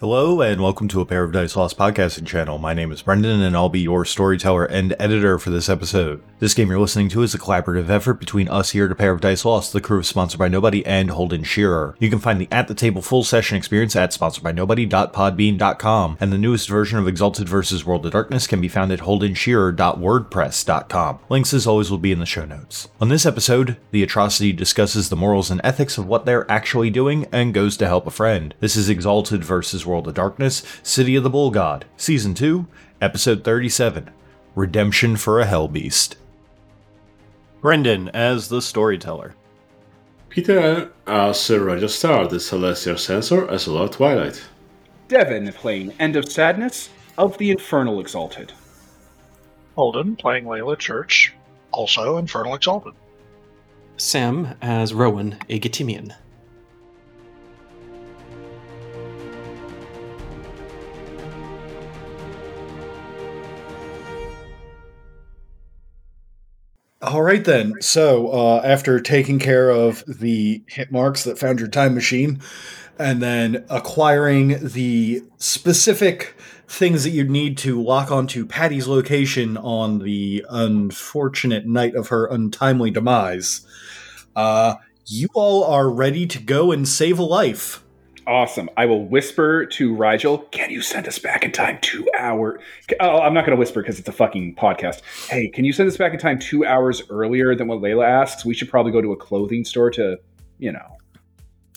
Hello, and welcome to a Pair of Dice Lost podcasting channel. My name is Brendan, and I'll be your storyteller and editor for this episode. This game you're listening to is a collaborative effort between us here at a Pair of Dice Lost, the crew of Sponsored by Nobody, and Holden Shearer. You can find the At the Table full session experience at sponsoredbynobody.podbean.com, and the newest version of Exalted vs. World of Darkness can be found at holdenshearer.wordpress.com. Links, as always, will be in the show notes. On this episode, the atrocity discusses the morals and ethics of what they're actually doing and goes to help a friend. This is Exalted vs. World of Darkness, City of the Bull God, Season 2, Episode 37 Redemption for a Hell Beast. Brendan as the storyteller. Peter as Sir Roger Starr, the Celestial Censor, as Lord Twilight. Devon playing End of Sadness of the Infernal Exalted. Holden playing Layla Church, also Infernal Exalted. Sam as Rowan, a Getimian. All right, then. So, uh, after taking care of the hit marks that found your time machine, and then acquiring the specific things that you'd need to lock onto Patty's location on the unfortunate night of her untimely demise, uh, you all are ready to go and save a life. Awesome. I will whisper to Rigel, can you send us back in time two hours? Oh, I'm not going to whisper because it's a fucking podcast. Hey, can you send us back in time two hours earlier than what Layla asks? We should probably go to a clothing store to, you know.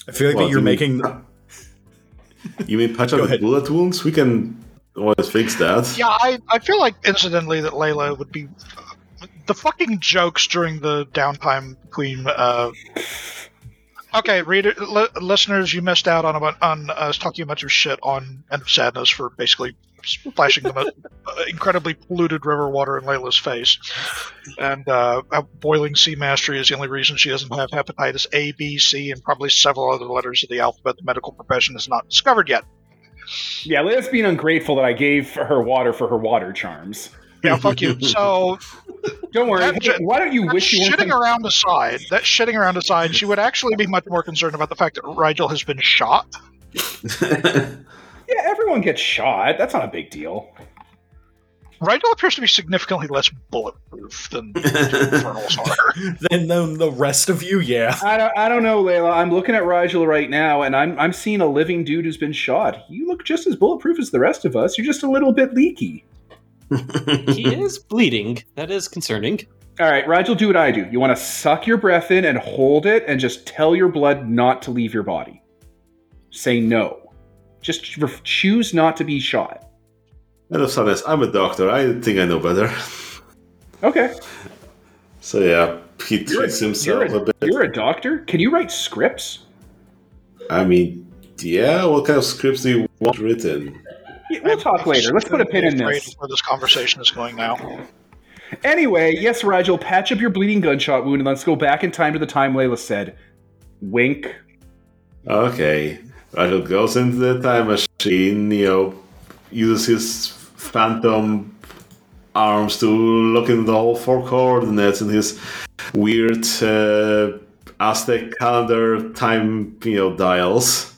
I feel like Well, that you're you making. mean- You mean patch Go up ahead. bullet wounds? We can always fix that. Yeah, I, I feel like incidentally that Layla would be the fucking jokes during the downtime between. Uh, okay, reader, li- listeners, you missed out on about on us talking a bunch of shit on End of Sadness for basically splashing the most uh, incredibly polluted river water in Layla's face, and uh, boiling sea mastery is the only reason she doesn't have hepatitis A, B, C, and probably several other letters of the alphabet the medical profession has not discovered yet. Yeah, Layla's being ungrateful that I gave her water for her water charms. Yeah, fuck you. So Don't worry. Hey, j- why don't you That wish you shitting weren't around aside, that shitting around aside, she would actually be much more concerned about the fact that Rigel has been shot. Yeah, everyone gets shot. That's not a big deal. Rigel appears to be significantly less bulletproof than Infernals are. Then the, the rest of you, yeah. I don't, I don't know, Layla. I'm looking at Rigel right now, and I'm, I'm seeing a living dude who's been shot. You look just as bulletproof as the rest of us. You're just a little bit leaky. He is bleeding. That is concerning. All right, Rigel, do what I do. You want to suck your breath in and hold it, and just tell your blood not to leave your body. Say no. Just ref- choose not to be shot. End of sadness. I'm a doctor. I think I know better. Okay. So yeah, he treats himself you're, a bit. you're a doctor. Can you write scripts? I mean, yeah. What kind of scripts do you want written? Yeah, we'll talk later. Let's put a pin in this. Where this conversation is going now. Anyway, yes, Rigel, patch up your bleeding gunshot wound and let's go back in time to the time Layla said, wink. Okay. Rigel goes into the time machine. You know, uses his phantom arms to look in the whole four coordinates in his weird uh, Aztec calendar time, you know, dials.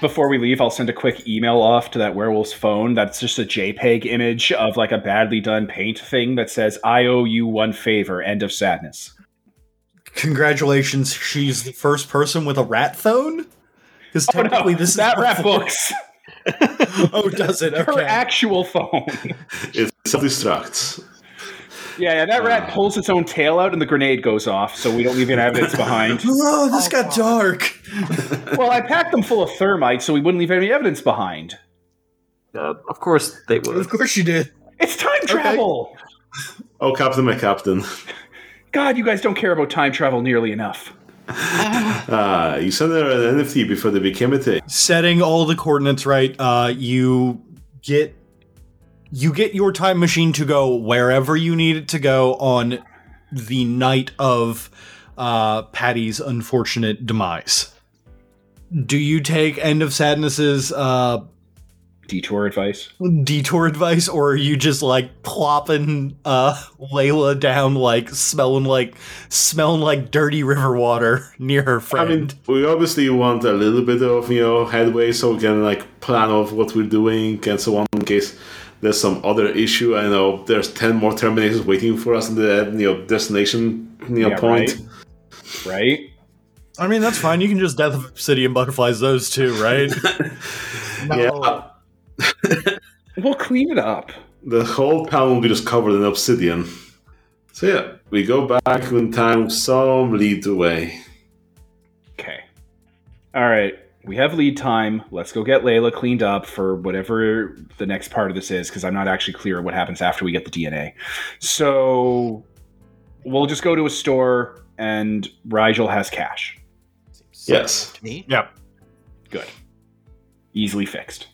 Before we leave, I'll send a quick email off to that werewolf's phone. That's just a JPEG image of like a badly done paint thing that says, I owe you one favor, end of sadness. Congratulations, she's the first person with a rat phone? Because Oh, no, technically, this is that before- rap books. Oh, does it? Her actual phone. It self-destructs. Yeah, yeah, that rat pulls its own tail out and the grenade goes off, so we don't leave any evidence behind. Oh, this got dark. well, I packed them full of thermite so we wouldn't leave any evidence behind. Uh, of course they would. Of course you did. It's time travel! Oh, Captain, my Captain. God, you guys don't care about time travel nearly enough. Ah, you sent her an NFT before they became a thing. Setting all the coordinates right, uh, you get you get your time machine to go wherever you need it to go on the night of uh, Patty's unfortunate demise. Do you take End of Sadness's uh, Detour advice. detour advice, or are you just like plopping uh Layla down like smelling like smelling like dirty river water near her friend? I mean, we obviously want a little bit of you know headway, so we can like plan of what we're doing and so on in case there's some other issue. I know there's ten more Terminators waiting for us in the uh, you know destination you know Yeah, point. right? Right? I mean that's fine. You can just death of obsidian butterflies those too, right? Yeah. We'll clean it up. The whole town will be just covered in obsidian. So yeah, we go back in time some lead the way. Okay. All right. We have lead time. Let's go get Layla cleaned up for whatever the next part of this is, because I'm not actually clear what happens after we get the DNA. So we'll just go to a store and Rigel has cash. Yes. To me. Yep. Good. Easily fixed.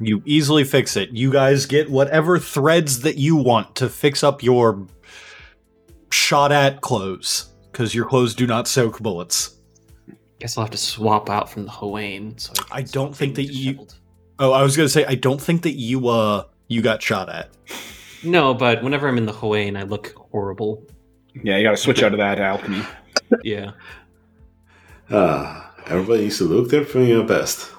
you easily fix it. You guys get whatever threads that you want to fix up your shot at clothes because your clothes do not soak bullets. Guess I'll have to swap out from the Hawaiian. So I can don't think being that you- Oh, I was gonna say I don't think that you uh you got shot at. No, but whenever I'm in the Hawaiian, I look horrible. Yeah, you got to switch out of that alchemy. Yeah. Ah, everybody needs to look their you know, best.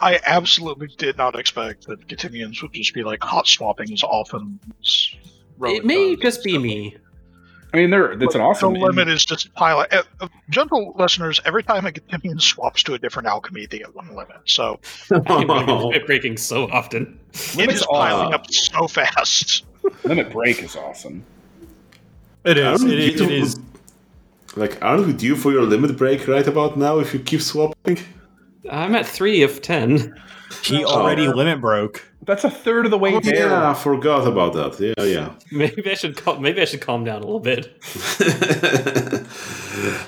I absolutely did not expect that Getimians would just be like hot swapping as often as Rowan it may does. just be me. I mean, there. That's an awesome. The limit is just pilot. Uh, uh, gentle listeners, every time a Getimian swaps to a different alchemy, they get one limit. So I'm limit breaking so often. it Limit's is piling up so fast. limit break is awesome. It is. Aren't It is. you- It is. Like, aren't we due for your limit break right about now if you keep swapping? I'm at three of ten. He already limit broke. That's a third of the way Oh, there. yeah, I forgot about that. Yeah, yeah. Maybe I should cal- maybe I should calm down a little bit.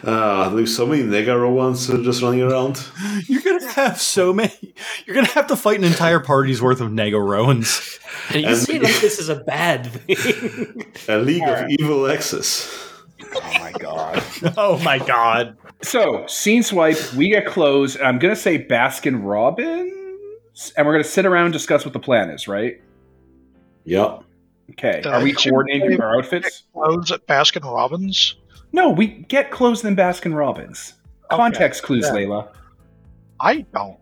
Ah, there's so many Negaro ones uh, just running around. You're gonna have so many. You're gonna have to fight an entire party's worth of Nego Roans. And you And- say like this is a bad thing. A League of Evil Exes. Oh my god. Oh my god. So, scene swipe, we get clothes. I'm going to say Baskin Robbins, and we're going to sit around and discuss what the plan is, right? Yep. Okay. Did Are we coordinating our outfits? Clothes at Baskin Robbins. No, we get clothes in Baskin Robbins. Context clues, Yeah. Layla. I don't.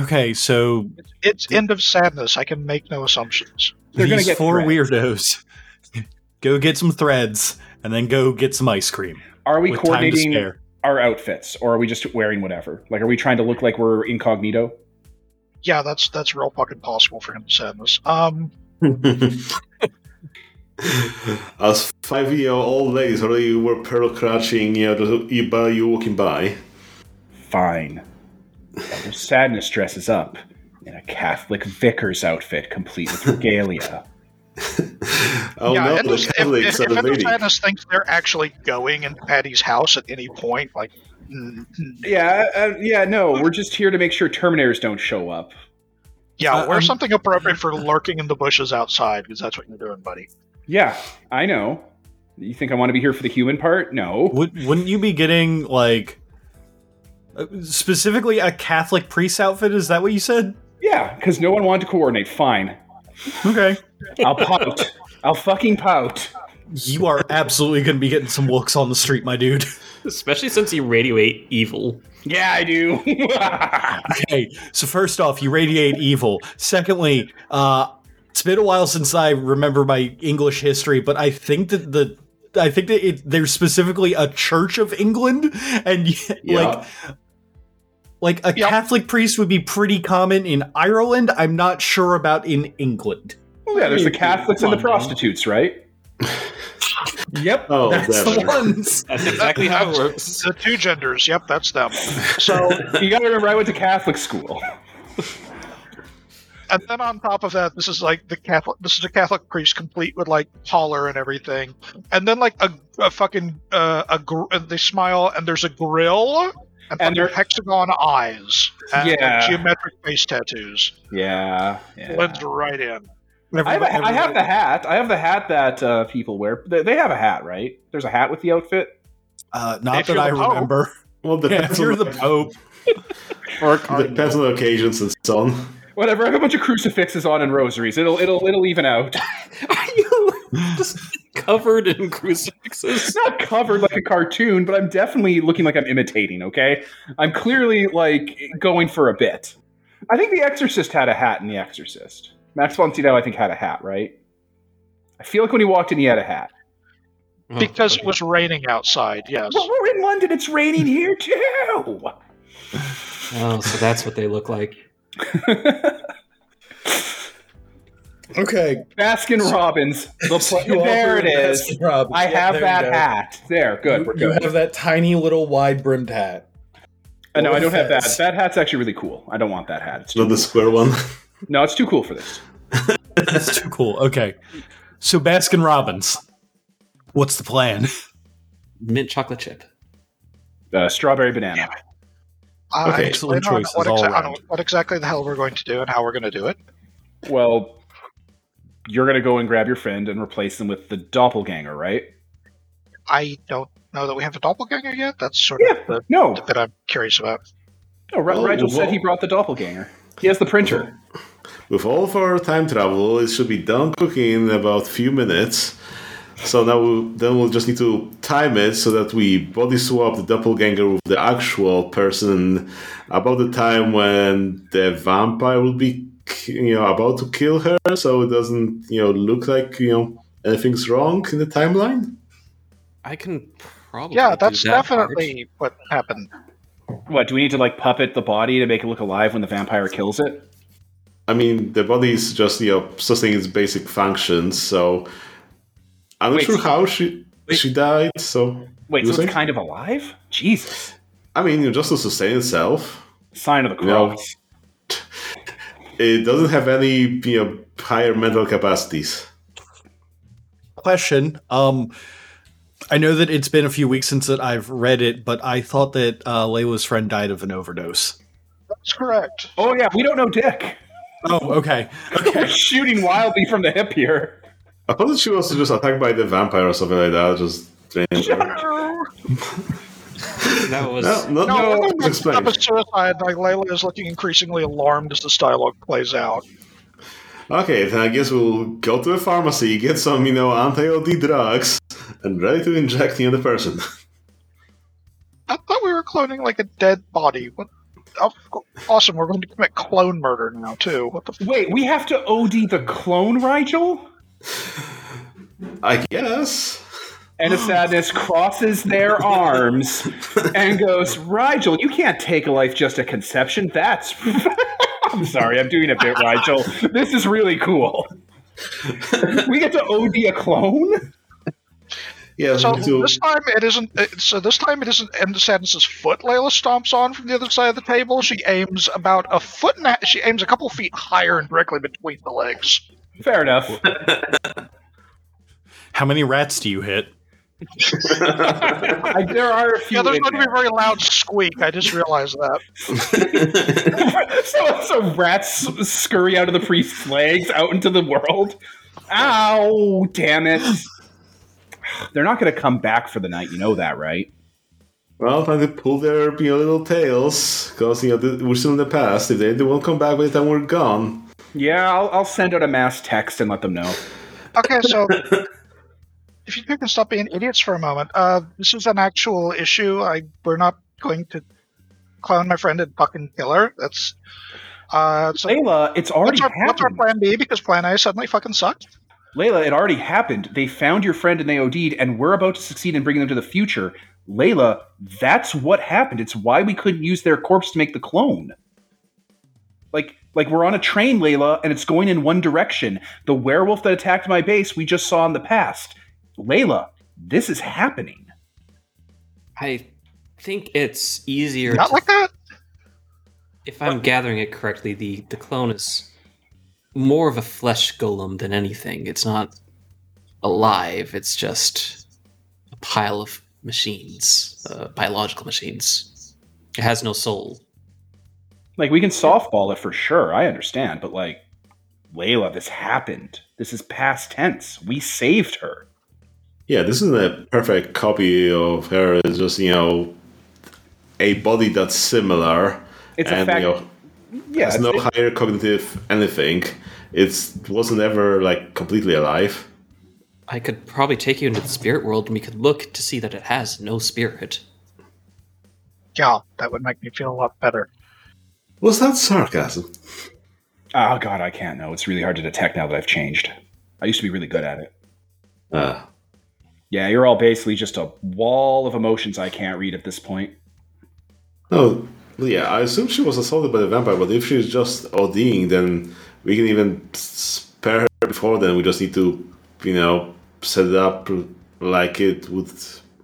Okay, so It's end of sadness. I can make no assumptions. They're gonna these get four threads. weirdos go get some threads and then go get some ice cream. Are we with time to coordinating our outfits, or are we just wearing whatever? Like, are we trying to look like we're incognito? Yeah, that's that's real fucking possible for end of sadness. Um, As five year old ladies already were pearl crouching, you know, you by you walking by. Fine. Elder Sadness dresses up in a Catholic vicar's outfit, complete with regalia. Oh yeah, no, end the of, if, Catholics if, are if the end of lady. sadness thinks they're actually going in Patty's house at any point, like, Yeah, uh, yeah, no, we're just here to make sure Terminators don't show up. yeah, Uh, wear I'm- something appropriate for lurking in the bushes outside because that's what you're doing, buddy. Yeah, I know. You think I want to be here for the human part? No. Would, wouldn't you be getting like uh, specifically a Catholic priest outfit? Is that what you said? Yeah, because no one wanted to coordinate. Fine. Okay. I'll pout. I'll fucking pout. You are absolutely going to be getting some looks on the street, my dude. Especially since you radiate evil. Yeah, I do. Okay, so first off, you radiate evil. Secondly, uh, it's been a while since I remember my English history, but I think that the I think that it, there's specifically a Church of England, and y- Yeah. like like a Yep. Catholic priest would be pretty common in Ireland. I'm not sure about in England. Well, yeah, there's the Catholics and the Come on, man. prostitutes, right? Yep, Oh, that's the ones. That's exactly how it works. The two genders, yep, that's them. So, You got to remember, I went to Catholic school. and then on top of that, this is like the Catholic. This is a Catholic priest, complete with like collar and everything, and then like a, a fucking uh, a gr- they smile and there's a grill and, And fucking they're- hexagon eyes and Yeah. geometric face tattoos. Yeah. yeah. Blends right in. I have, a, I have the hat. I have the hat that uh, people wear. They, they have a hat, right? There's a hat with the outfit. Uh, not If that I the Pope. remember. Well, Yeah, depends if you're on the Pope. Or. Depends on the occasions and so on. Whatever. I have a bunch of crucifixes on and rosaries. It'll it'll it'll even out. Are you just covered in crucifixes? Not covered like a cartoon, but I'm definitely looking like I'm imitating. Okay, I'm clearly like going for a bit. I think The Exorcist had a hat in The Exorcist. Max von Sydow, I think, had a hat, right? I feel like when he walked in, he had a hat. Oh, Because okay. it was raining outside, yes. But we're in London. It's raining here too. Oh, so that's what they look like. Okay. Baskin Robbins. The pl- You there it offer is. Baskin Robbins. I have there you that hat. There, good. We're You, you have that tiny little wide brimmed hat. Uh, no, I don't have that. Fez. That hat's actually really cool. I don't want that hat. It's Not the square one. No, it's too cool for this. That's too cool. Okay. So Baskin Robbins. What's the plan? Mint chocolate chip. Uh, strawberry banana. Uh, Okay, explain excellent on choices what, exa- on around. what exactly the hell we're going to do and how we're going to do it. Well, you're gonna go and grab your friend and replace them with the doppelganger, right? I don't know that we have a doppelganger yet. That's sort Yeah. of the No, bit that I'm curious about. no. Ra- Oh, Rigel said he brought the doppelganger. He has the printer. With all of our time travel, it should be done cooking in about a few minutes. So now we'll, then we'll just need to time it so that we body swap the doppelganger with the actual person about the time when the vampire will be, you know, about to kill her, so it doesn't, you know, look like you know anything's wrong in the timeline. I can probably. Yeah, do that's that part. definitely what happened. What do we need to like puppet the body to make it look alive when the vampire kills it? I mean, the body is just you know sustaining its basic functions. So I'm not Wait, sure so- how she she died. So Wait, You so think? it's kind of alive? Jesus. I mean, you know, just to sustain itself. Sign of the No. cross. It doesn't have any you know higher mental capacities. Question. Um I know that it's been a few weeks since that I've read it, but I thought that uh, Layla's friend died of an overdose. That's correct. Oh yeah, we don't know Dick. Oh, okay. We're Okay. shooting wildly from the hip here. I thought that she was just attacked by the vampire or something like that. Just strange. That was. no, no, no, no, no, it's explained. a suicide. Like Layla is looking increasingly alarmed as this dialogue plays out. Okay, then I guess we'll go to a pharmacy, get some, you know, anti-OD drugs, and ready to inject the other person. I thought we were cloning like a dead body. What? Oh, awesome! We're going to commit clone murder now too. What the? F- Wait, we have to OD the clone, Rigel? I guess. And a sadness crosses their arms and goes, Rigel, you can't take a life just at conception. That's. I'm sorry, I'm doing a bit, Rigel. This is really cool. we get to OD a clone? Yeah, So me this time it isn't. uh, So this time it isn't End Sadness's foot. Layla stomps on from the other side of the table. She aims about a foot and a, she aims a couple feet higher and directly between the legs. Fair enough. How many rats do you hit? I, there are a few. Yeah, there's going to be a very loud squeak. I just realized that. so, so rats scurry out of the priest's legs out into the world. Ow! Damn it! They're not going to come back for the night. You know that, right? Well, time to pull their you know, little tails, because you know we're still in the past. If they, they won't come back by the time we're gone. Yeah, I'll, I'll send out a mass text and let them know. Okay, so if you two can stop being idiots for a moment, uh, this is an actual issue. I we're not going to clown my friend and fucking kill her. That's uh. So Layla, it's already what's our, what's our plan B? Because plan A suddenly fucking sucked. Layla, it already happened. They found your friend and they OD'd, and we're about to succeed in bringing them to the future. Layla, that's what happened. It's why we couldn't use their corpse to make the clone. Like, like we're on a train, Layla, and it's going in one direction. The werewolf that attacked my base we just saw in the past. Layla, this is happening. I think it's easier. Not to, like that. if I'm gathering it correctly, the the clone is more of a flesh golem than anything. It's not alive. It's just a pile of machines, uh, biological machines. It has no soul. Like, we can softball it for sure. I understand, but like, Layla, this happened. This is past tense. We saved her. Yeah, this isn't a perfect copy of her. It's just you know a body that's similar. It's a fact. you know, yeah, has no it's- higher cognitive anything. It wasn't ever like completely alive. I could probably take you into the spirit world and we could look to see that it has no spirit. Yeah, that would make me feel a lot better. Was that sarcasm? oh god, I can't know. It's really hard to detect now that I've changed. I used to be really good at it. Ah, Yeah, you're all basically just a wall of emotions I can't read at this point. no, yeah. I assume she was assaulted by the vampire, but if she's just ODing, then we can even spare her before then. We just need to, you know, set it up like it would.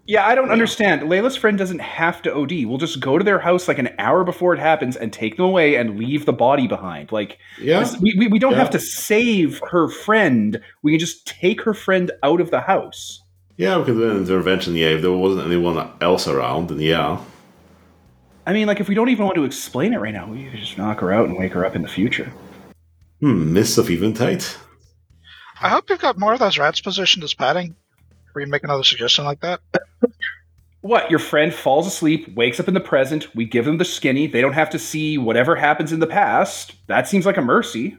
Yeah, I don't understand. Layla's friend doesn't have to OD. We'll just go to their house like an hour before it happens and take them away and leave the body behind. Like, Yeah, this- we, we, we don't Yeah. have to save her friend. We can just take her friend out of the house. yeah. We could do an intervention. Yeah, if there wasn't anyone else around, then yeah. I mean, like, if we don't even want to explain it right now, we could just knock her out and wake her up in the future. Hmm, Mists of Eventide. I hope you've got more of those rats positioned as padding. Will you make another suggestion like that? What? Your friend falls asleep, wakes up in the present. We give them the skinny. They don't have to see whatever happens in the past. That seems like a mercy.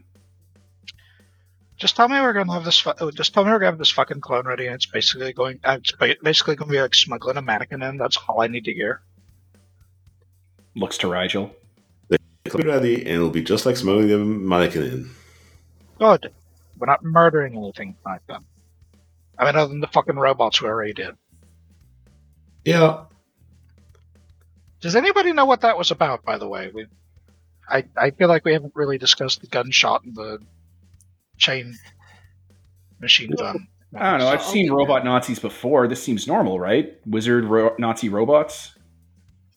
Just tell me we're gonna have this. Fu- oh, just tell me we're gonna have this fucking clone ready, and it's basically going. Uh, it's basically going to be like smuggling a mannequin in. That's all I need to hear. Looks to Rigel. It'll be ready, and it'll be just like smuggling the mannequin in. Good. We're not murdering anything like that. I mean, other than the fucking robots we already did. Yeah. Does anybody know what that was about? By the way, we. I I feel like we haven't really discussed the gunshot and the chain machine gun. I don't know. I've seen robot Nazis before. This seems normal, right? Wizard ro- Nazi robots.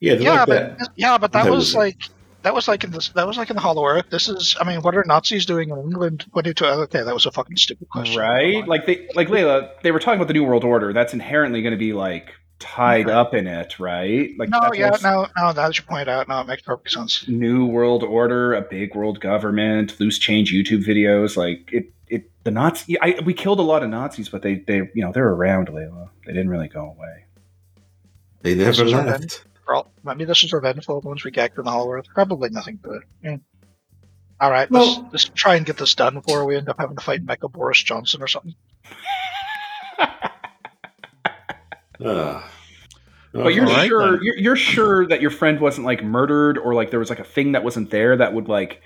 Yeah, Yeah, like but that. yeah, but that That was was- like that was like in this that was like in the Hollow Earth. This is, I mean, what are Nazis doing in England? Twenty two. Okay, that was a fucking stupid question. Right? Like they like Layla, they were talking about the New World Order. That's inherently going to be like tied up in it, right? Like no, that's yeah, no, no. Now that you point out, no, it makes perfect sense. New World Order, a big world government, loose change YouTube videos, like it it the Nazi I, we killed a lot of Nazis, but they they you know, they're around, Layla. They didn't really go away. They never left. Revenge. For all, maybe this is revengeful once we get to the Hollow Earth. Probably nothing good. Yeah. All right, let's, let's try and get this done before we end up having to fight Mecha Boris Johnson or something. Ah. But you're All right, sure you're, you're sure that your friend wasn't like murdered or like there was like a thing that wasn't there that would like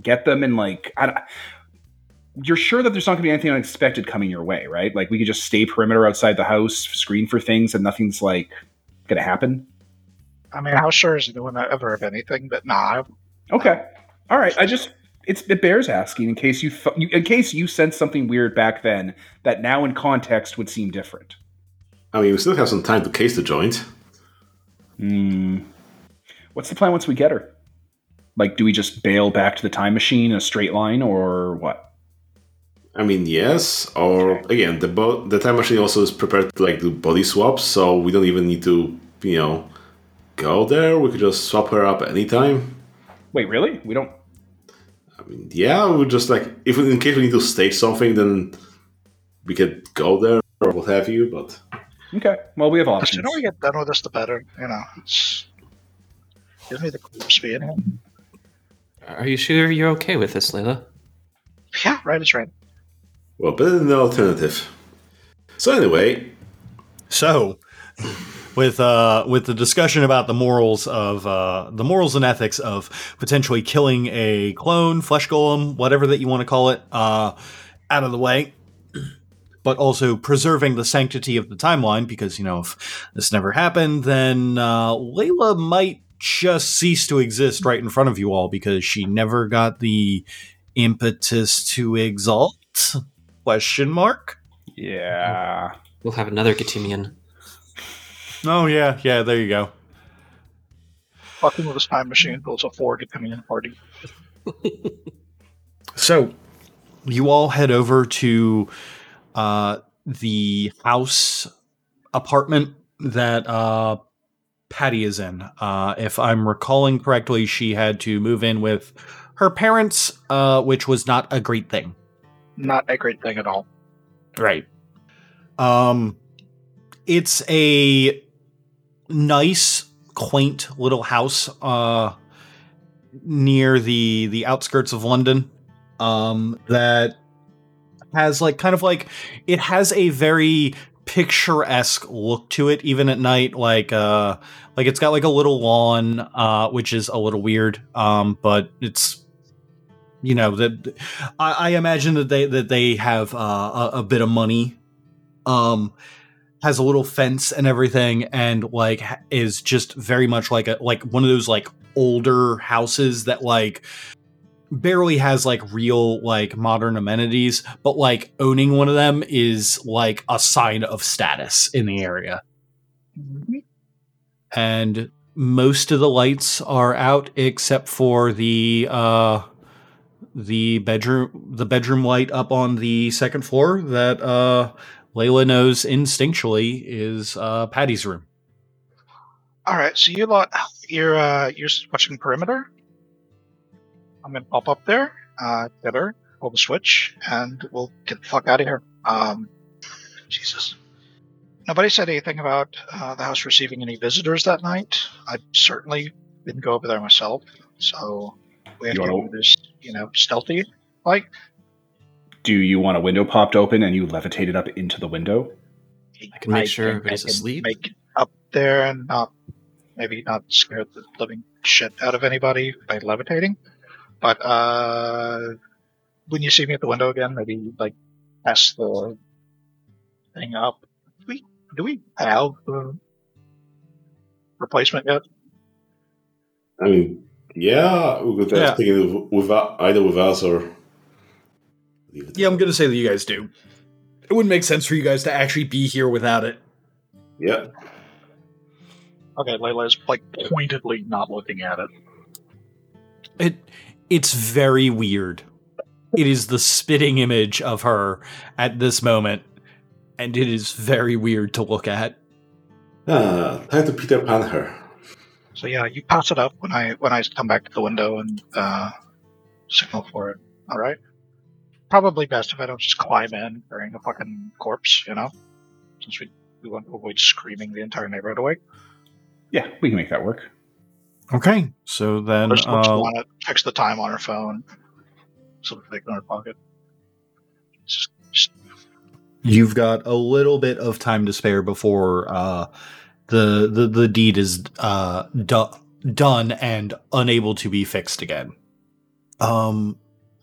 get them and like I don't, you're sure that there's not going to be anything unexpected coming your way, right? Like we could just stay perimeter outside the house, screen for things, and nothing's like going to happen. I mean, how sure is anyone ever of anything? But nah, Okay, all right. I just it's it bears asking in case you, th- you in case you sensed something weird back then that now in context would seem different. I mean, we still have some time to case the joint. Hmm. What's the plan once we get her? Like, do we just bail back to the time machine in a straight line, or what? I mean, yes. Or again, the bo- the time machine also is prepared to like do body swaps, so we don't even need to, you know, go there. We could just swap her up anytime. Wait, really? We don't. I mean, yeah, we just like if we, in case we need to stage something, then we could go there or what have you. But Okay. Well, we have the options. sooner we get done with this, the better. You know, it's gives me the creeps being. Are you sure you're okay with this, Layla? Yeah, right is right. well, better than the alternative. So anyway, So, with uh, with the discussion about the morals of uh, the morals and ethics of potentially killing a clone, flesh golem, whatever that you want to call it, uh, out of the way, but also preserving the sanctity of the timeline, because you know if this never happened, then uh, Layla might just cease to exist right in front of you all because she never got the impetus to exalt? Question mark. Yeah. We'll have another Getimian. Oh yeah, yeah. There you go. Fucking with this time machine builds a four to come in party. So, you all head over to uh, the house apartment that uh, Patty is in. Uh, if I'm recalling correctly, she had to move in with her parents, uh, which was not a great thing. Not a great thing at all. Right. Um, it's a nice, quaint little house. Uh, near the the outskirts of London. Um, that has like kind of like it has a very picturesque look to it even at night like uh like it's got like a little lawn uh which is a little weird um but it's you know that I, I imagine that they that they have uh, a, a bit of money um has a little fence and everything and like is just very much like a like one of those like older houses that like barely has like real like modern amenities but like owning one of them is like a sign of status in the area. And most of the lights are out except for the uh the bedroom the bedroom light up on the second floor that uh Layla knows instinctually is uh Patty's room. All right, so you lot, you're uh, you're watching perimeter. I'm gonna pop up there, uh, get her, pull the switch, and we'll get the fuck out of here. Um, Jesus. Nobody said anything about uh, the house receiving any visitors that night. I certainly didn't go over there myself, so we have You to wanna- do this, you know, stealthy. Like, Do you want a window popped open and you levitate it up into the window? I can make sure think everybody's I can asleep. Make up there and not maybe not scare the living shit out of anybody by levitating. But uh when you see me at the window again, maybe like pass the thing up. Do we do we have the replacement yet? I mean, yeah, we could Yeah. taken it with either with us or. Leave it. Yeah, I'm gonna say that you guys do. It wouldn't make sense for you guys to actually be here without it. Yeah. Okay, Layla's like pointedly not looking at it. It it's very weird. It is the spitting image of her at this moment, and it is very weird to look at. Ah, time to Peter Pan her. So yeah, you pass it up when I when I come back to the window and uh, signal for it. All right. Probably best if I don't just climb in carrying a fucking corpse, you know, since we we want to avoid screaming the entire neighborhood awake. Yeah, we can make that work. Okay, so then First, looks uh, on it, checks the time on her phone, sort of like in her pocket. Just, just you've got a little bit of time to spare before uh, the the the deed is uh, do- done and unable to be fixed again. Um,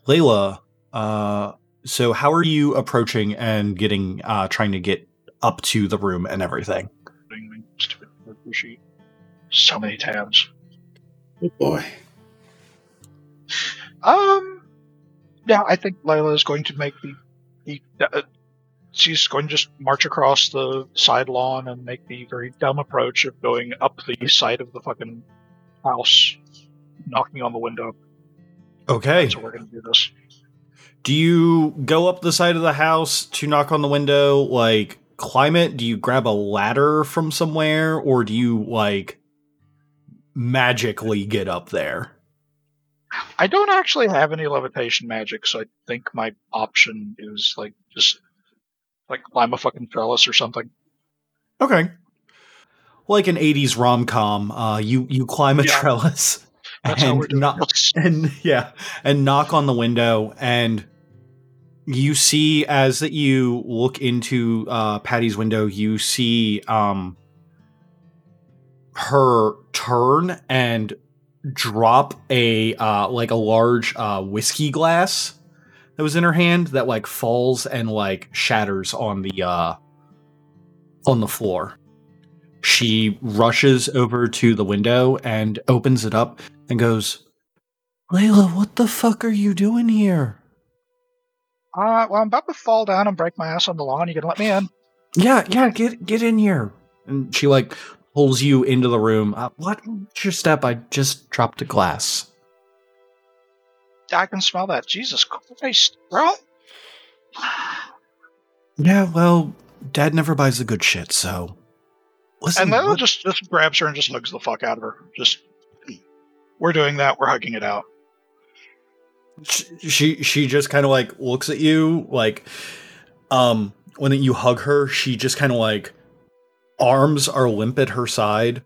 Layla, uh, so how are you approaching and getting uh, trying to get up to the room and everything? doing stupid sheet. So many tabs. Oh boy. Um, yeah, I think Layla is going to make the the. Uh, she's going to just march across the side lawn and make the very dumb approach of going up the side of the fucking house, knocking on the window. Okay. So we're going to do this. Do you go up the side of the house to knock on the window, like climb it? Do you grab a ladder from somewhere, or do you like magically get up there? I don't actually have any levitation magic, so I think my option is like just like climb a fucking trellis or something. Okay. Like an 80s rom com, uh, you, you climb a Yeah. trellis That's and and yeah, and knock on the window and you see as that you look into uh, Patty's window, you see um, her turn and drop a uh, like a large uh, whiskey glass that was in her hand that like falls and like shatters on the uh, on the floor. She rushes over to the window and opens it up and goes, Layla, what the fuck are you doing here? Uh, well, I'm about to fall down and break my ass on the lawn. You can let me in. Yeah, yeah, get get in here. And she like pulls you into the room. Uh, what? What's your step? I just dropped a glass. I can smell that. Jesus Christ, bro. Yeah, well, Dad never buys the good shit, so listen. And then what- just just grabs her and just hugs the fuck out of her. Just we're doing that. We're hugging it out. Sh- she she just kind of like looks at you like um when you hug her she just kind of like arms are limp at her side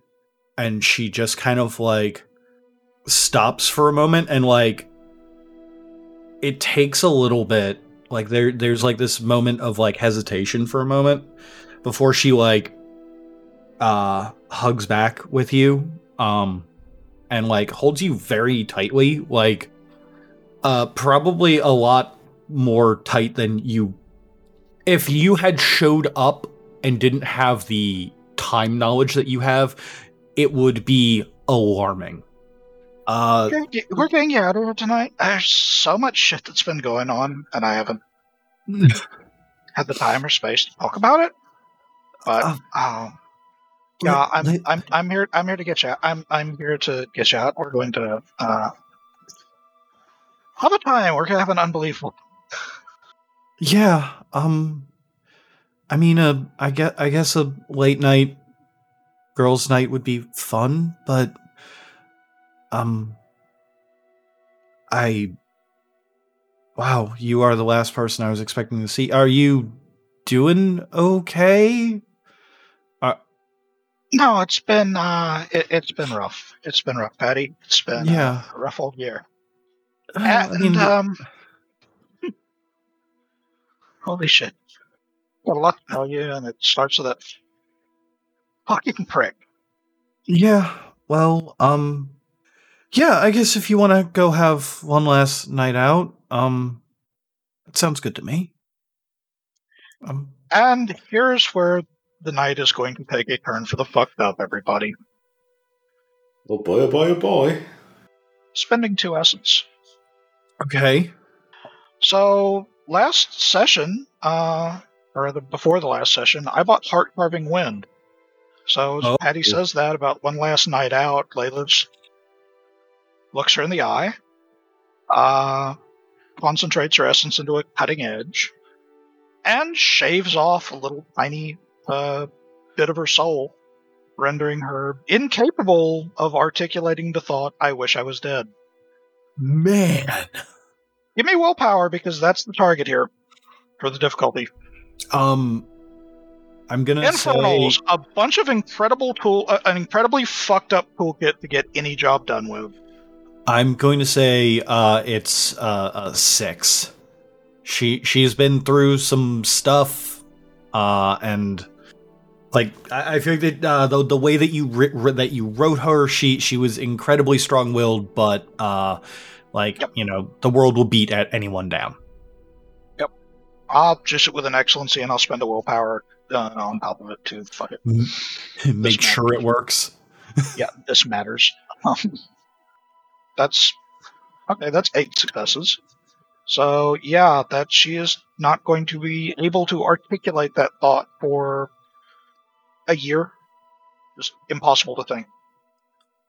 and she just kind of like stops for a moment and like it takes a little bit like there there's like this moment of like hesitation for a moment before she like uh hugs back with you um and like holds you very tightly like uh probably a lot more tight than you if you had showed up and didn't have the time knowledge that you have it would be alarming uh We're getting you out of here tonight. There's so much shit that's been going on, and I haven't had the time or space to talk about it. But Uh, um, yeah, I'm, I'm I'm here I'm here to get you out. I'm I'm here to get you out. We're going to uh, have a time. We're gonna have an unbelievable. Yeah, um I mean uh I guess I guess a late night girls night would be fun, but um I Wow, you are the last person I was expecting to see. Are you doing okay? No, it's been uh, it, it's been rough. It's been rough, Patty. It's been uh, Yeah. a rough old year. Uh, And I mean, um, holy shit, got a lot to tell you, and it starts with that fucking prick. yeah. Well, um yeah, I guess if you want to go have one last night out, um that sounds good to me. Um And here's where the night is going to take a turn for the fucked up, everybody. Oh boy, oh boy, oh boy. Spending two essence. Okay. So last session, uh, or the, before the last session, I bought Heart Carving Wind. So Oh. Patty says that about one last night out, Layla's looks her in the eye, uh, concentrates her essence into a cutting edge, and shaves off a little tiny uh, bit of her soul, rendering her incapable of articulating the thought, "I wish I was dead." Man. Give me willpower because that's the target here for the difficulty. Um, I'm gonna Infernals, say a bunch of incredible tool, uh, an incredibly fucked up toolkit to get any job done with. I'm going to say uh, it's uh, a six. She she's been through some stuff, uh, and like I, I feel like that uh, the the way that you ri- ri- that you wrote her, she she was incredibly strong willed, but uh, like Yep. you know the world will beat at anyone down. Yep, I'll just it with an excellency, and I'll spend a willpower uh, on top of it too. Fuck it. Make sure it works. Yeah, this matters. Um, that's okay. That's eight successes. So yeah, that she is not going to be able to articulate that thought for a year. Just impossible to think.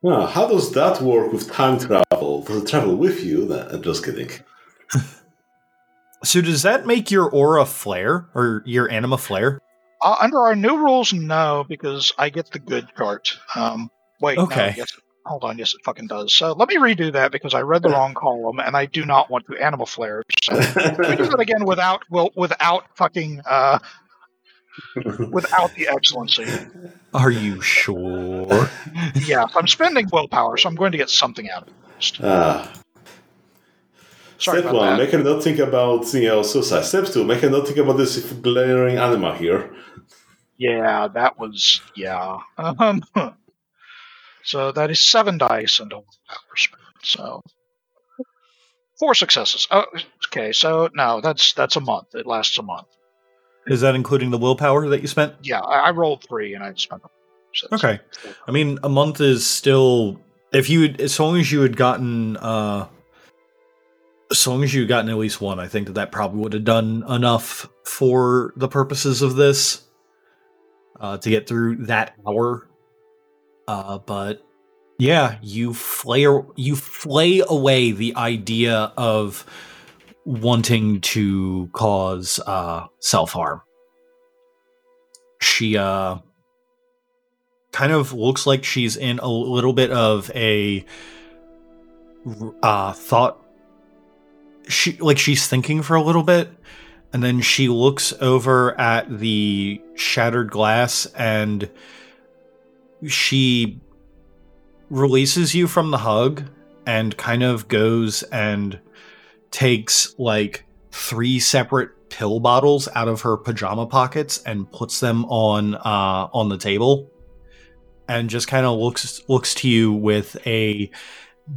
Now, how does that work with time travel? Does it travel with you? Nah, just kidding. So does that make your aura flare or your anima flare? Uh, under our new rules, no, because I get the good chart. Um, wait, no, Okay. yes, hold on, yes, it fucking does. So let me redo that because I read the wrong column, and I do not want to anima flare. So let me do that again without, well, without fucking, uh, without the excellency. Are you sure? Yeah, I'm spending willpower, so I'm going to get something out of it. ah. Sorry Step about one, that. make a note think about you know suicide. Step two, make a note think about this glaring anima here. Yeah, that was yeah. Um, so that is seven dice and a willpower spent. So four successes. Oh, okay. So no, that's that's a month. It lasts a month. Is that including the willpower that you spent? Yeah, I, I rolled three and I spent. So Okay. I mean, a month is still if you had, as long as you had gotten uh as long as you had gotten at least one, I think that that probably would have done enough for the purposes of this uh to get through that hour. Uh but yeah, you flare you flay away the idea of wanting to cause uh self-harm. She uh kind of looks like she's in a little bit of a uh thought she like she's thinking for a little bit and then she looks over at the shattered glass and she releases you from the hug and kind of goes and takes like three separate pill bottles out of her pajama pockets and puts them on uh, on the table, and just kind of looks looks to you with a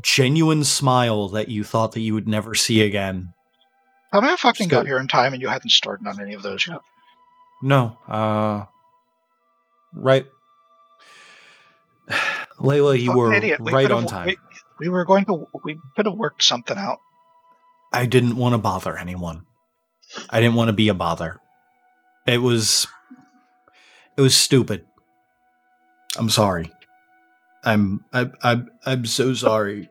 genuine smile that you thought that you would never see again. How many I fucking got here in time and you hadn't started on any of those yet? No, uh, right. Layla, you were idiot. Right on time. We, we were going to. We could have worked something out. I didn't want to bother anyone. I didn't want to be a bother. It was it was stupid. I'm sorry. I'm I I'm I'm so sorry.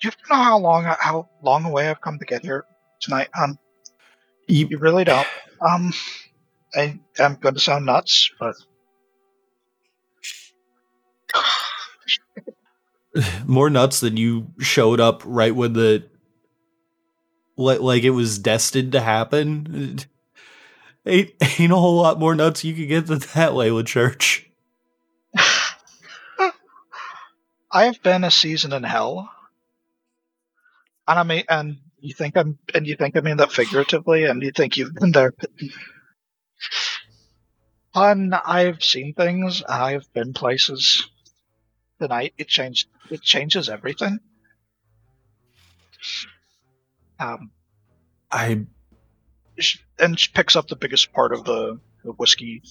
Do you don't know how long how long away I've come to get here tonight, Um, You, You really don't. Um, I I am going to sound nuts, but more nuts than you showed up right when the like like it was destined to happen. Ain't ain't a whole lot more nuts you could get than that, Layla Church. I have been a season in hell, and I mean, and you think I'm, and you think I mean that figuratively, and you think you've been there. And I've seen things. I've been places. Tonight, it changed. It changes everything. Um, I and she picks up the biggest part of the, the whiskey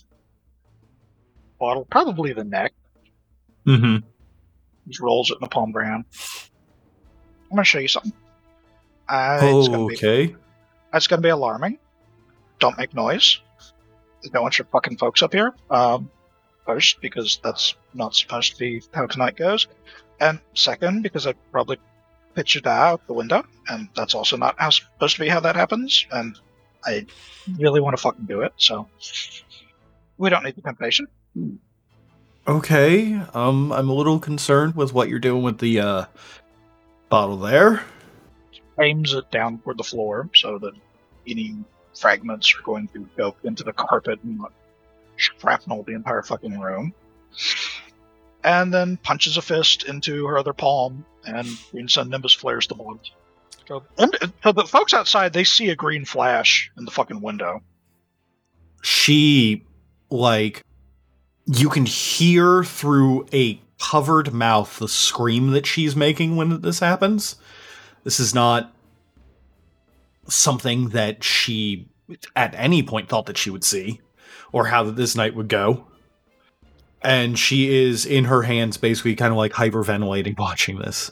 bottle, probably the neck. mm-hmm. Just rolls it in the palm of her hand. I'm gonna show you something. Uh, gonna be Okay. That's to be alarming. Don't make noise. Don't want your fucking folks up here. Um, first, because that's not supposed to be how tonight goes. And second, because I probably pitched it out the window, and that's also not how supposed to be how that happens. And I really want to fucking do it, so we don't need the temptation. Okay. Um, I'm a little concerned with what you're doing with the uh bottle there. Aims it down toward the floor so that any fragments are going to go into the carpet and shrapnel the entire fucking room. And then punches a fist into her other palm, and Green Sun Nimbus flares the bottom. So, and, uh, so the folks outside they see a green flash in the fucking window. She like you can hear through a covered mouth the scream that she's making when this happens. This is not something that she at any point thought that she would see or how that this night would go. And she is in her hands basically kind of like hyperventilating watching this.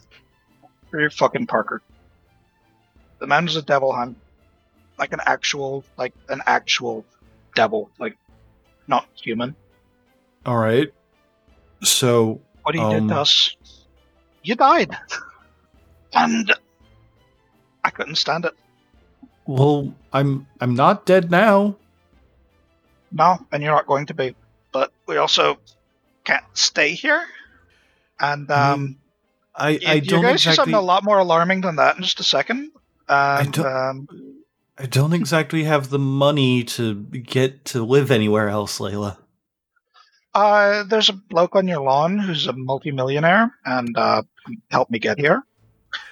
Very fucking Parker. The man is a devil hunt, like an actual, like an actual devil, like not human. All right. So, What he Um, did to us, you died, and I couldn't stand it. well, I'm I'm not dead now. No, and you're not going to be. But we also can't stay here. And I um, I you, I you're don't to see exactly something a lot more alarming than that in just a second. And don't- um, I don't exactly have the money to get to live anywhere else, Layla. uh, there's a bloke on your lawn who's a multimillionaire and uh, helped me get here.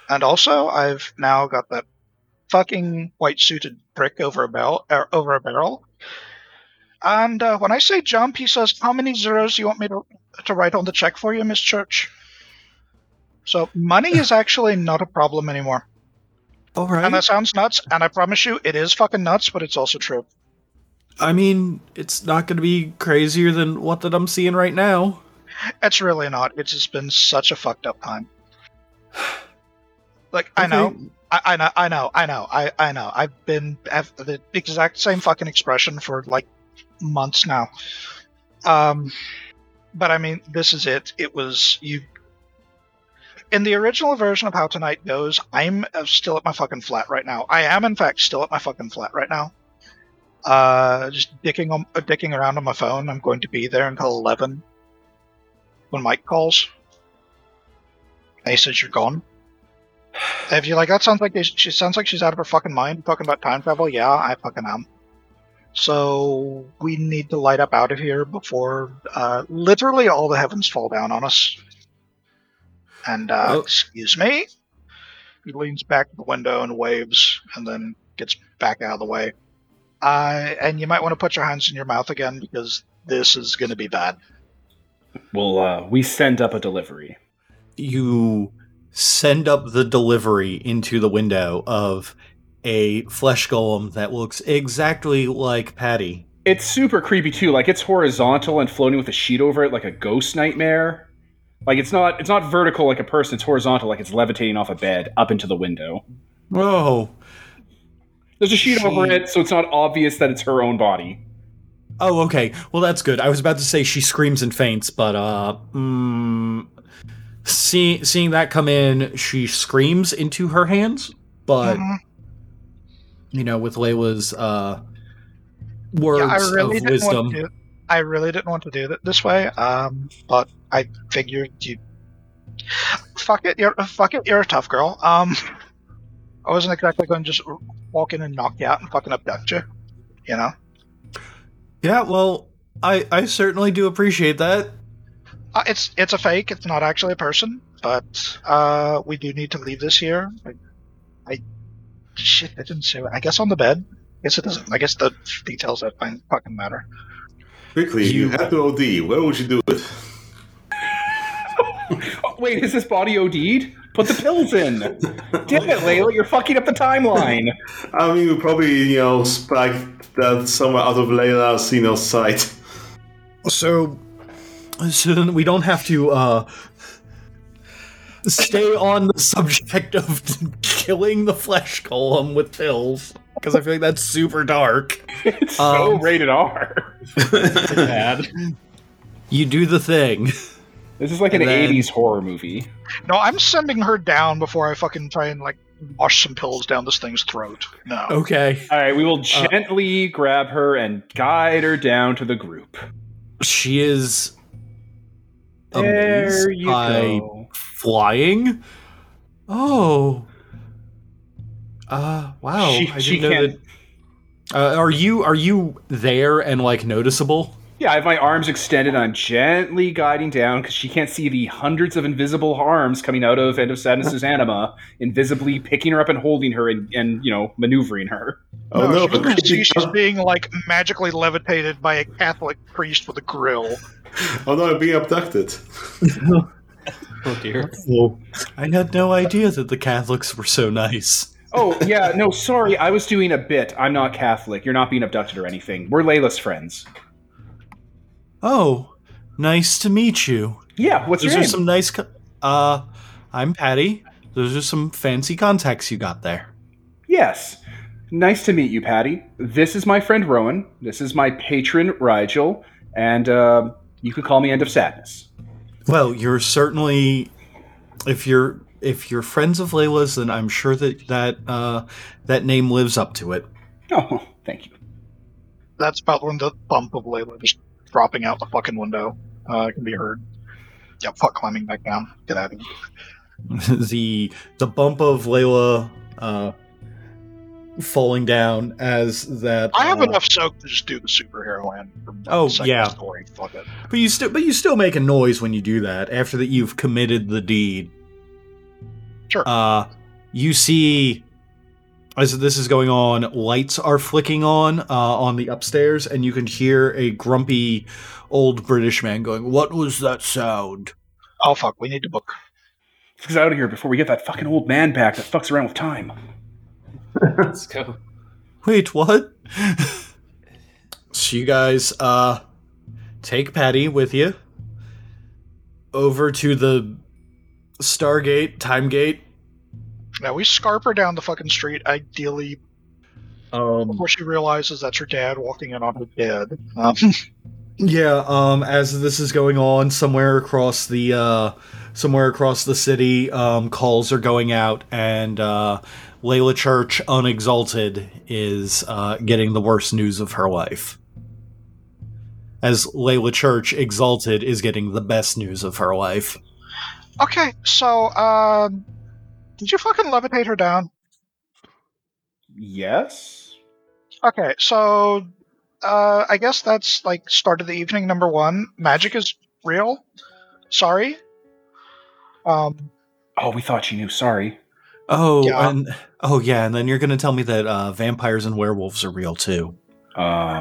And also, I've now got that fucking white suited prick over a barrel. Er, over a barrel. And uh, when I say jump, he says, "How many zeros do you want me to, to write on the check for you, Miss Church?" So money is actually not a problem anymore. All right. And that sounds nuts, and I promise you, it is fucking nuts, but it's also true. I mean, it's not going to be crazier than what that I'm seeing right now. It's really not. It's just been such a fucked up time. Like I know, I, I know, I know, I know, I, I know. I've been have the exact same fucking expression for like months now. Um, but I mean, this is it. It was you. In the original version of how tonight goes, I'm uh, still at my fucking flat right now. I am, in fact, still at my fucking flat right now. Uh, just dicking on, uh, dicking around on my phone. I'm going to be there until eleven when Mike calls. And he says you're gone. If you're like, that sounds like she sounds like she's out of her fucking mind talking about time travel. Yeah, I fucking am. So we need to light up out of here before uh, literally all the heavens fall down on us. And uh, Oh. excuse me. He leans back to the window and waves, and then gets back out of the way. Uh, and you might want to put your hands in your mouth again because this is going to be bad. Well, uh, we send up a delivery. You send up the delivery into the window of a flesh golem that looks exactly like Patty. It's super creepy too. Like it's horizontal and floating with a sheet over it, like a ghost nightmare. Like it's not it's not vertical like a person. It's horizontal, like it's levitating off a bed up into the window. Oh, There's a sheet She- over it, so it's not obvious that it's her own body. oh, okay. Well, that's good. I was about to say she screams and faints, but uh, mm, see, seeing that come in, she screams into her hands. But Mhm. You know, with Layla's uh words Yeah, really of wisdom. Do, I really didn't want to do it this way. Um, but I figured you. Fuck it, you're fuck it, you're a tough girl. Um, I wasn't exactly going to just walk in and knock you out and fucking abduct you. You know. yeah. Well, I I certainly do appreciate that. Uh, it's it's a fake. It's not actually a person. But uh, we do need to leave this here. I, I shit. I didn't say. I guess on the bed. I guess it doesn't. I guess the details that find fucking matter. Quickly, you, You- had to OD. Where would you do it? Oh, wait, is this body OD'd? Put the pills in. Damn it, Layla, you're fucking up the timeline. I mean, you probably, you know, spike that somewhere out of Layla's, you know, sight. So, so then we don't have to uh stay on the subject of killing the flesh golem with pills because I feel like that's super dark. It's so Um, rated R. Bad. You do the thing. This is like an then- 80s horror movie. No, I'm sending her down before I fucking try and like wash some pills down this thing's throat. No. Okay. All right, we will gently grab her and guide her down to the group. She is amazed There you by go. Flying. Oh. Uh wow. She- I she didn't know can't- that. Uh, are you are you there and like noticeable? Yeah, I have my arms extended. I'm gently guiding down because she can't see the hundreds of invisible arms coming out of End of Sadness's anima, invisibly picking her up and holding her and, and you know, maneuvering her. Oh no, she's, but she's, she's being like magically levitated by a Catholic priest with a grill. oh no, I'm being abducted. Oh dear. Well, I had no idea that the Catholics were so nice. Oh, yeah, no, sorry, I was doing a bit. I'm not Catholic. You're not being abducted or anything. We're Layla's friends. Oh, nice to meet you. Yeah, what's Those your are name? some nice. Co- uh, I'm Patty. Those are some fancy contacts you got there. Yes. Nice to meet you, Patty. This is my friend Rowan. This is my patron, Rigel. And uh, you can call me End of Sadness. Well, you're certainly if you're if you're friends of Layla's, then I'm sure that that uh, that name lives up to it. Oh, thank you. That's about when the bump of Layla just dropping out the fucking window uh, can be heard. Yeah, fuck climbing back down. Get out of here. the the bump of Layla uh, falling down as that. I have uh, enough soak to just do the superhero land. From the Oh, yeah. Story. Fuck it. But you still but you still make a noise when you do that after that you've committed the deed. Sure. Uh you see as this is going on, lights are flicking on uh, on the upstairs, and you can hear a grumpy old British man going, "What was that sound?" Oh fuck, we need to book. Let's get out of here before we get that fucking old man back that fucks around with time. Let's go. Wait, what? so you guys uh take Patty with you over to the Stargate, Time Gate. Now we scarp her down the fucking street, ideally Um before she realizes that's her dad walking in on her dead. Um, Yeah, um, as this is going on, somewhere across the uh, somewhere across the city, um, calls are going out, and uh, Layla Church, unexalted, is uh, getting the worst news of her life. As Layla Church, exalted, is getting the best news of her life. okay, so um, did you fucking levitate her down? Yes? Okay, so uh, I guess that's like start of the evening number one. Magic is real. Sorry. Um, Oh, we thought you knew. Sorry. Oh, Yeah. and oh yeah, and then you're gonna tell me that uh, vampires and werewolves are real too. Uh,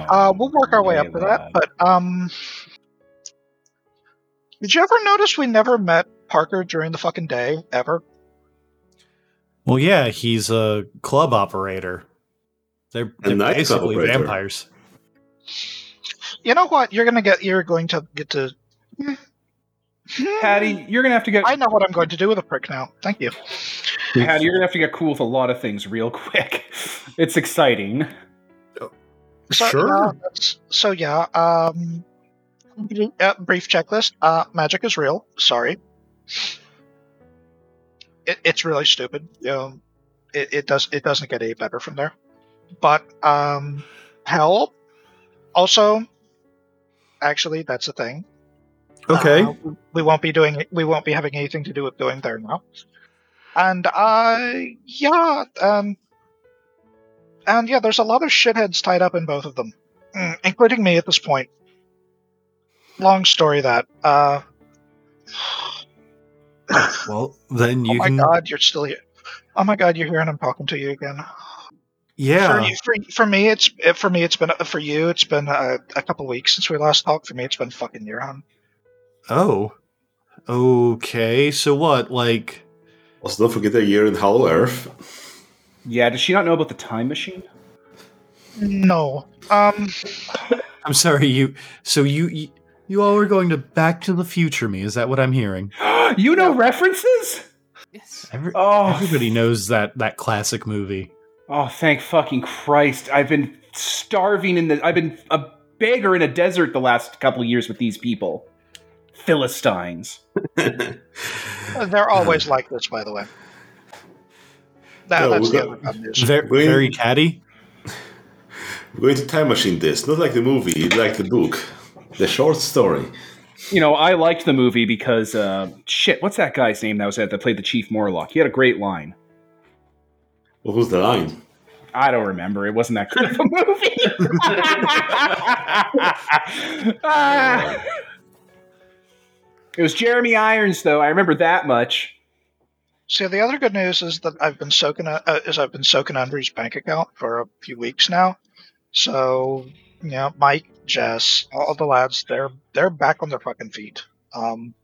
Uh, we'll work our way up to that. But um, did you ever notice we never met Parker during the fucking day ever? Well, yeah, he's a club operator. They're, they're basically operator. vampires. You know what? You're gonna get. You're going to get to. Patty, you're gonna have to get. I know what I'm going to do with a prick now. Thank you. Patty, you're gonna have to get cool with a lot of things real quick. It's exciting. So, sure. uh, so yeah. Um, uh, brief checklist. Uh, magic is real. Sorry. It, it's really stupid. You know, it, it does. It doesn't get any better from there. But um, hell. Also, actually, that's a thing. okay. Uh, we won't be doing. We won't be having anything to do with going there now. And uh, yeah, um, and yeah, there's a lot of shitheads tied up in both of them, Mm, including me at this point. Long story that. Uh, well, then you. oh you my can. god, you're still here. Oh my god, you're here, and I'm talking to you again. Yeah. For, you, for, for me, it's for me, it's been for you. It's been a, a couple weeks since we last talked. For me, it's been fucking year on. Oh. Okay. So what? Like. Also, don't forget the year in Hollow Earth. Yeah, does she not know about the time machine? No. Um. I'm sorry. You. So you. You, you all are going to Back to the Future me. Is that what I'm hearing? you know references? Yes. Every, Oh, everybody knows that that classic movie. oh, thank fucking Christ! I've been starving in the. I've been a beggar in a desert the last couple of years with these people. Philistines. They're always like this, by the way. That, No, that's the got- other bad news. Very, Wait. very catty. We're going to time machine this, not like the movie, like the book, the short story. You know, I liked the movie because uh, shit. What's that guy's name that was at that played the Chief Morlock? He had a great line. What was the line? I don't remember. It wasn't that good of a movie. Ah. It was Jeremy Irons, though. I remember that much. See, the other good news is that I've been soaking uh, is I've been soaking Andrew's bank account for a few weeks now. So, you know, Mike, Jess, all the lads, they're they're back on their fucking feet. Um,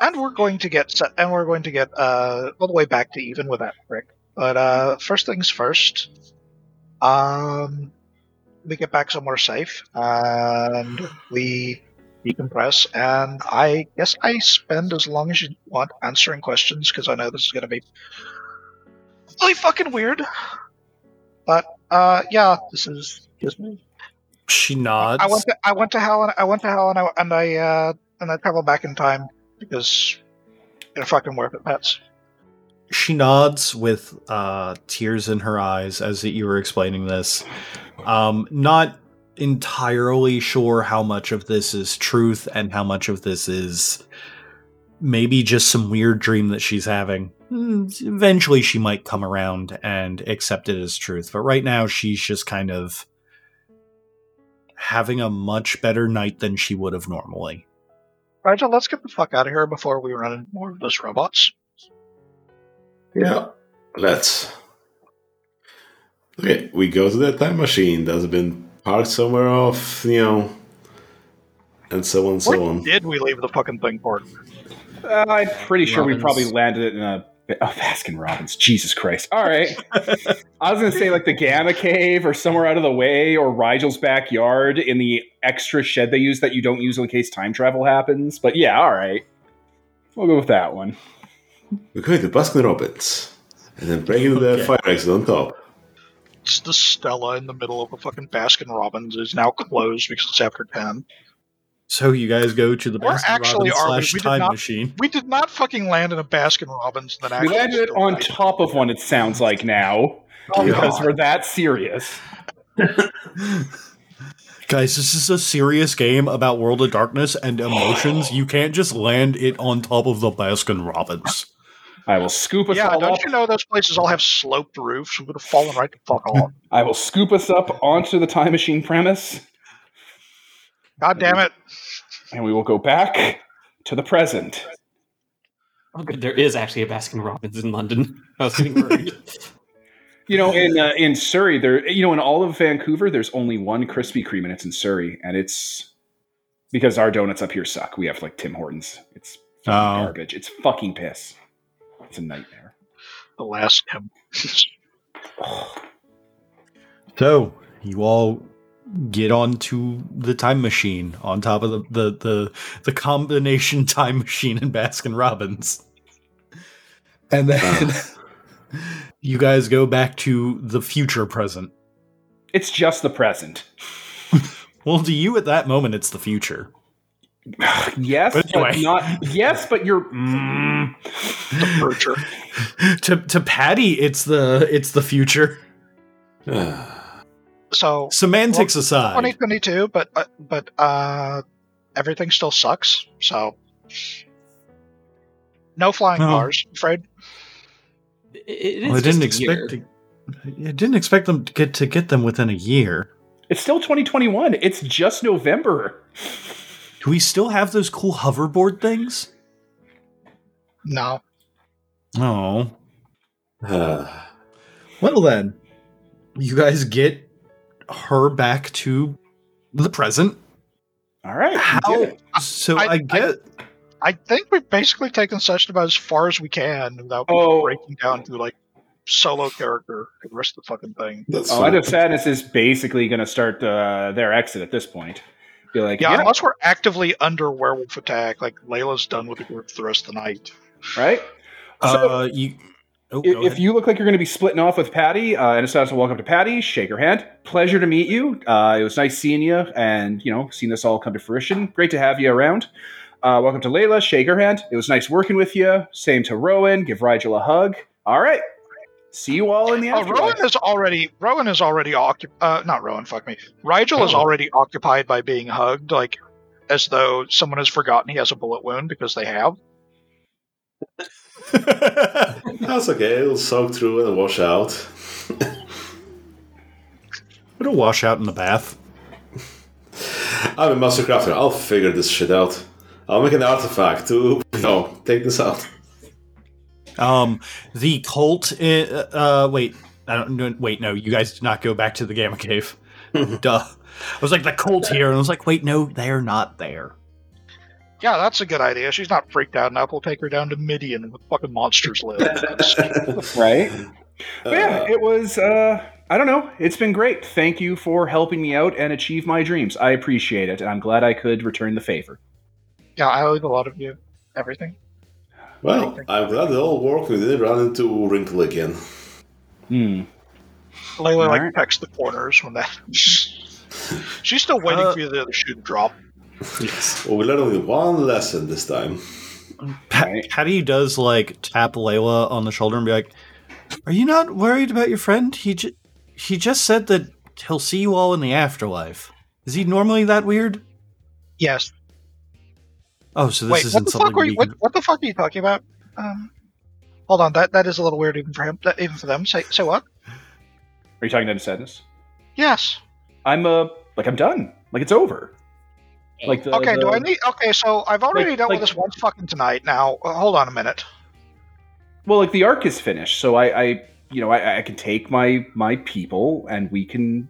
and we're going to get set, and we're going to get uh all the way back to even with that prick. But uh, first things first, um, we get back somewhere safe, and we decompress, and I guess I spend as long as you want answering questions because I know this is going to be really fucking weird. But uh, yeah, this is just me. She nods. I went to I went to hell and I went to hell and I and I uh, and I traveled back in time because they're fucking worth it, pets. she nods with uh, tears in her eyes as you were explaining this. Um, not entirely sure how much of this is truth and how much of this is maybe just some weird dream that she's having. Hmm, Eventually, she might come around and accept it as truth, but right now, she's just kind of having a much better night than she would have normally. Rigel, let's get the fuck out of here before we run into more of those robots. Yeah. Let's. Okay, we go to that time machine that's been parked somewhere off, you know, and so on, and so Where on. did we leave the fucking thing for? Uh, I'm pretty sure we probably landed it in a. Oh, Baskin Robbins. Jesus Christ. All right. I was going to say like the Gamma Cave or somewhere out of the way or Rigel's backyard in the extra shed they use that you don't use in case time travel happens. But yeah, all right. We'll go with that one. We're going to Baskin Robbins, and then break into the Okay. fire exit on top. It's the Stella in the middle of a fucking Baskin Robbins is now closed because it's after ten. So you guys go to the Or Baskin actually, Robbins are we? slash We did time not- machine. We did not fucking land in a Baskin Robbins. That We actually landed it on survived. top of one, it sounds like now, Oh, because God. we're that serious. Guys, this is a serious game about World of Darkness and emotions. You can't just land it on top of the Baskin Robbins. I will scoop us Yeah, all don't up. you know those places all have sloped roofs? We would have fallen right the fuck off. I will scoop us up onto the time machine premise, God damn it. and we will go back to the present. Oh, good. There is actually a Baskin Robbins in London. I was getting worried. You know, in uh, in Surrey, there, you know, in all of Vancouver, there's only one Krispy Kreme, and it's in Surrey, and it's because our donuts up here suck. We have like Tim Hortons. It's Oh. garbage. It's fucking piss. It's a nightmare. The last him. So you all get onto the time machine on top of the the the, the combination time machine and Baskin Robbins, and then you guys go back to the future present. It's just the present. Well, to you at that moment, it's the future. Yes, But but, not. Yes, but you're. Mm, The Purger. to to Patty, it's the it's the future. So Semantics aside, 2022, but uh, but uh, everything still sucks. So no flying Oh. cars. I'm afraid. It- it is well, I didn't just a year. expect. To, I didn't expect them to get to get them within a year. it's still 2021. It's just November. Do we still have those cool hoverboard things? No. Oh. Well then, you guys get her back to the present. All right. How? So I- I, get. I think we've basically taken session about as far as we can without Oh. breaking down to like solo character and the rest of the fucking thing. That's Oh, fine. End of Sadness is basically going to start uh, their exit at this point. Be like, Yeah, yeah, unless we're actively under werewolf attack, like Layla's done with the group for the rest of the night. right? So- uh, you. Oh, If, if you look like you're going to be splitting off with Patty, uh, and it's nice to welcome to Patty. Shake her hand. Pleasure to meet you. Uh, it was nice seeing you, and you know, seeing this all come to fruition. Great to have you around. Uh, welcome to Layla. Shake her hand. It was nice working with you. Same to Rowan. Give Rigel a hug. All right. See you all in the Oh, afterlife. Rowan is already Rowan is already occupied. Uh, not Rowan. Fuck me. Rigel is Oh. already occupied by being hugged, like as though someone has forgotten he has a bullet wound because they have. That's okay. It'll soak through and wash out. It'll wash out in the bath. I'm a master crafter. I'll figure this shit out. I'll make an artifact to, you know, take this out. Um, the cult. i- Uh, wait. I don't. no, Wait, no. You guys did not go back to the Gamma Cave. Duh. I was like the cult here, and I was like, wait, no, they're not there. Yeah, that's a good idea. She's not freaked out enough. We'll take her down to Midian where fucking monsters live. right? But yeah, Uh, it was. Uh, I don't know. It's been great. Thank you for helping me out and achieve my dreams. I appreciate it, and I'm glad I could return the favor. yeah, I owe a lot of you everything. Well, I'm glad it all worked. We didn't run into Wrinkle again. Hmm. Layla like Alright. pecks the corners when that. She's still waiting Uh, for you to shoot and drop. Yes. Well, we learned only one lesson this time. Pa- Right. Patty does like tap Layla on the shoulder and be like, "Are you not worried about your friend? He j- he just said that he'll see you all in the afterlife. Is he normally that weird? Yes. Oh, so this Wait, what isn't the something. fuck were you? we What, what the fuck are you talking about? Um, hold on. That that is a little weird even for him. Even for them. Say say what? Are you talking to sadness? Yes. I'm uh like I'm done. Like it's over. Like the, Okay. Do I need? Okay. So I've already Like- dealt like- with this once fucking tonight. Now uh, hold on a minute. Well, like the arc is finished, so I, I you know, I, I can take my my people and we can,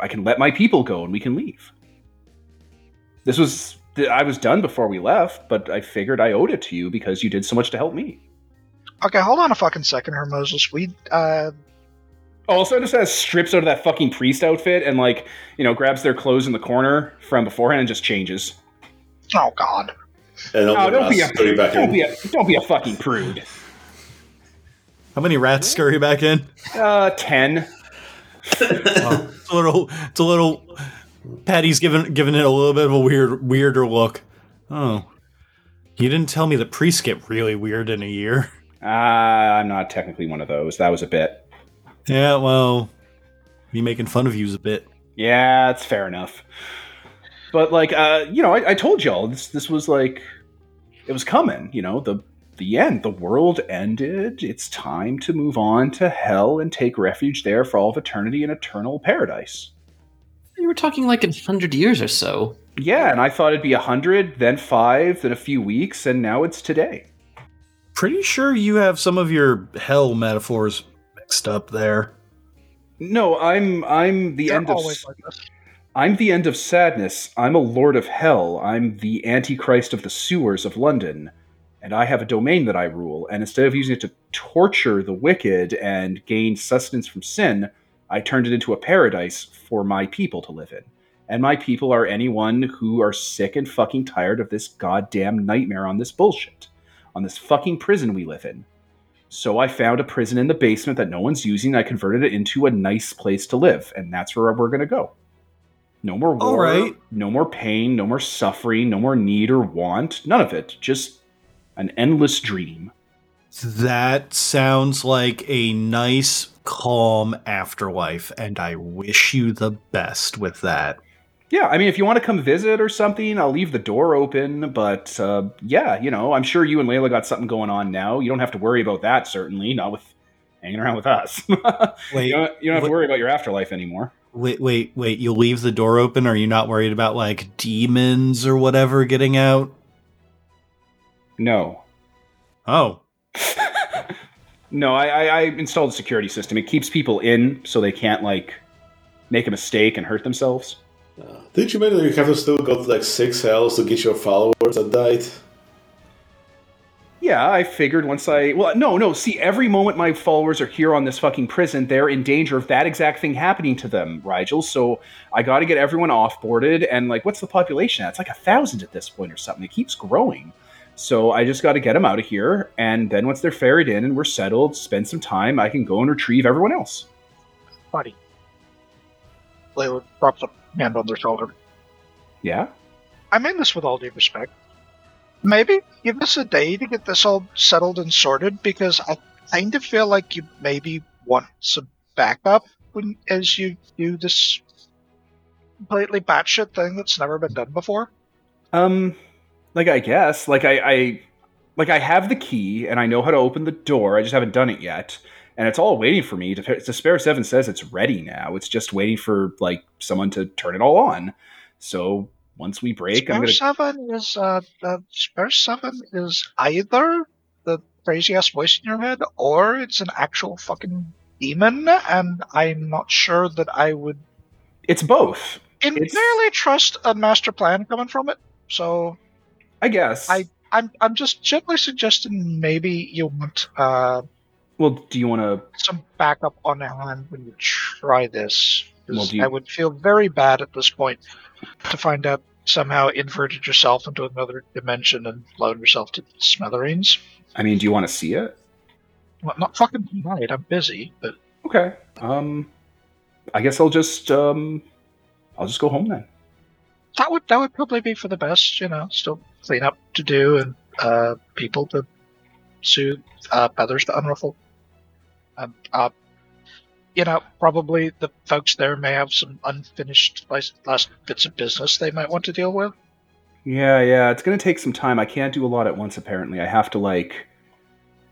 I can let my people go and we can leave. This was I was done before we left, but I figured I owed it to you because you did so much to help me. Okay. Hold on a fucking second, here, Moses. We uh. Also, just says strips out of that fucking priest outfit and like you know grabs their clothes in the corner from beforehand and just changes. Oh God. And all Oh, don't be a rats scurry back don't in. be a don't be a fucking prude. How many rats scurry back in? Uh, ten. Oh, it's a little. It's a little. Patty's giving giving it a little bit of a weird weirder look. Oh, you didn't tell me the priests get really weird in a year. Uh, I'm not technically one of those. That was a bit. Yeah, well, me making fun of you you's a bit. Yeah, it's fair enough. But like, uh, you know, I, I told y'all this. This was like, it was coming. You know, the the end. The world ended. It's time to move on to hell and take refuge there for all of eternity in eternal paradise. You were talking like in hundred years or so. Yeah, and I thought it'd be a hundred, then five, then a few weeks, and now it's today. pretty sure you have some of your hell metaphors mixed up there. No, I'm I'm the They're end of like. I'm the end of sadness. I'm a lord of hell. I'm the antichrist of the sewers of London. And I have a domain that I rule. And instead of using it to torture the wicked and gain sustenance from sin, I turned it into a paradise for my people to live in. And my people are anyone who are sick and fucking tired of this goddamn nightmare on this bullshit, on this fucking prison we live in. So I found a prison in the basement that no one's using. I converted it into a nice place to live, and that's where we're gonna go. No more war, right. no more pain, no more suffering, no more need or want. None of it. Just an endless dream. That sounds like a nice, calm afterlife, and I wish you the best with that. Yeah, I mean, if you want to come visit or something, I'll leave the door open. But uh, yeah, you know, I'm sure you and Layla got something going on now. You don't have to worry about that, certainly, not with hanging around with us. Wait, you, don't, you don't have to worry about your afterlife anymore. wait, wait, wait. You leave the door open? Are you not worried about like demons or whatever getting out? No. Oh, no, I, I, I installed a security system. It keeps people in so they can't, like, make a mistake and hurt themselves. Uh, did you mention you have to still got like six hells to get your followers that died? Yeah, I figured once I. Well, no, no. See, every moment my followers are here on this fucking prison, they're in danger of that exact thing happening to them, Rigel. So I got to get everyone offboarded. And, like, what's the population at? It's like a thousand at this point or something. It keeps growing. So I just got to get them out of here. And then once they're ferried in and we're settled, spend some time, I can go and retrieve everyone else. Buddy. Layla drops a hand on their shoulder. Yeah? I mean this with all due respect. Maybe give us a day to get this all settled and sorted because I kind of feel like you maybe want some backup when as you do this completely batshit thing that's never been done before. Um, like I guess, like I, I, like I have the key and I know how to open the door. I just haven't done it yet, and it's all waiting for me. Despair Seven says it's ready now. It's just waiting for like someone to turn it all on. So once we break, I'm Spare gonna. Seven is uh, uh Spare Seven is either the crazy ass voice in your head or it's an actual fucking demon, and I'm not sure that I would It's both, It's- entirely trust a master plan coming from it. So I guess. I- I'm I'm just gently suggesting maybe you want uh well, do you want to? some backup on hand when you try this. 'Cause Well, do you- I would feel very bad at this point to find out somehow inverted yourself into another dimension and blown yourself to smithereens. I mean, do you want to see it? Well, not fucking tonight. I'm busy, but Okay. Um, I guess I'll just um, I'll just go home then. That would that would probably be for the best. You know, still clean up to do and uh, people to soothe, uh, feathers to unruffle. Um, uh, you know, probably the folks there may have some unfinished last, bits of business they might want to deal with. Yeah, yeah, it's gonna take some time. I can't do a lot at once. Apparently, I have to like